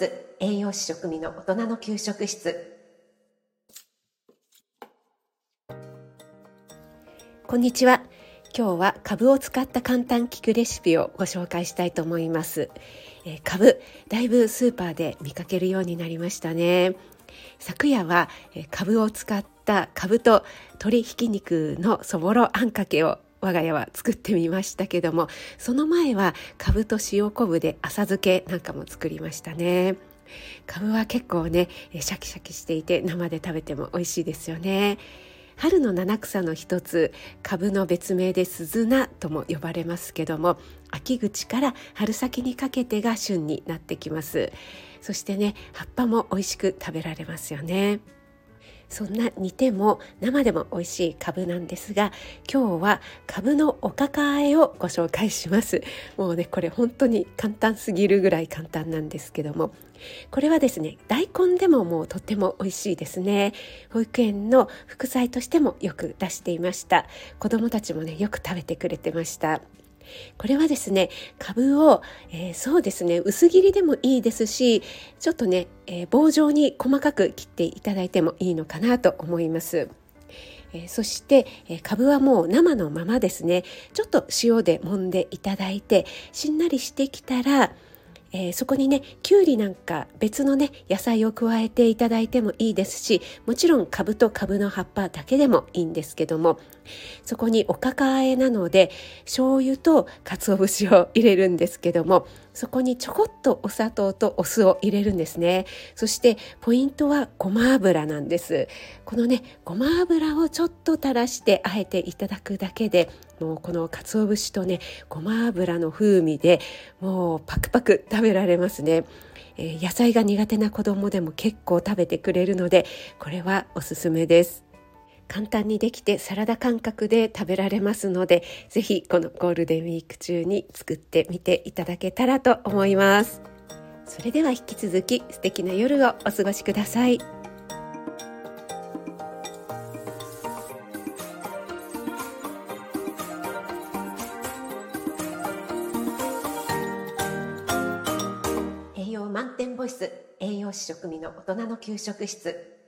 ス栄養士食味の大人の給食室。こんにちは。今日は株を使った簡単聞くレシピをご紹介したいと思います、えー、株だいぶスーパーで見かけるようになりましたね。昨夜は株を使った株と鶏ひき肉のそぼろあんかけを我が家は作ってみましたけどもその前はかぶと塩昆布で浅漬けなんかも作りましたね。かぶは結構ねシャキシャキしていて生で食べても美味しいですよね。春の七草の一つ株の別名で鈴菜とも呼ばれますけども秋口から春先にかけてが旬になってきます。そしてね葉っぱも美味しく食べられますよね。そんな煮ても生でも美味しいカブなんですが今日はカブのおかかあえをご紹介します。もうねこれ本当に簡単すぎるぐらい簡単なんですけども。これはですね大根でももうとっても美味しいですね。保育園の副菜としてもよく出していました。子どもたちもねよく食べてくれてました。これはですね、株を、えー、そうですね、薄切りでもいいですし、ちょっとね、えー、棒状に細かく切っていただいてもいいのかなと思います。えー、そして、えー、株はもう生のままですねちょっと塩で揉んでいただいてしんなりしてきたらえー、そこにねきゅうりなんか別のね野菜を加えていただいてもいいですしもちろん株と株の葉っぱだけでもいいんですけどもそこにおかかあえなので醤油と鰹節を入れるんですけどもそこにちょこっとお砂糖とお酢を入れるんですね。そしてポイントはごま油なんです。このねごま油をちょっと垂らしてあえていただくだけでもうこの鰹節とねごま油の風味でもうパクパク食べられますね、えー、野菜が苦手な子供でも結構食べてくれるのでこれはおすすめです。簡単にできてサラダ感覚で食べられますのでぜひこのゴールデンウィーク中に作ってみていただけたらと思います。それでは引き続き素敵な夜をお過ごしください。栄養満点ボイス栄養士食味の大人の給食室。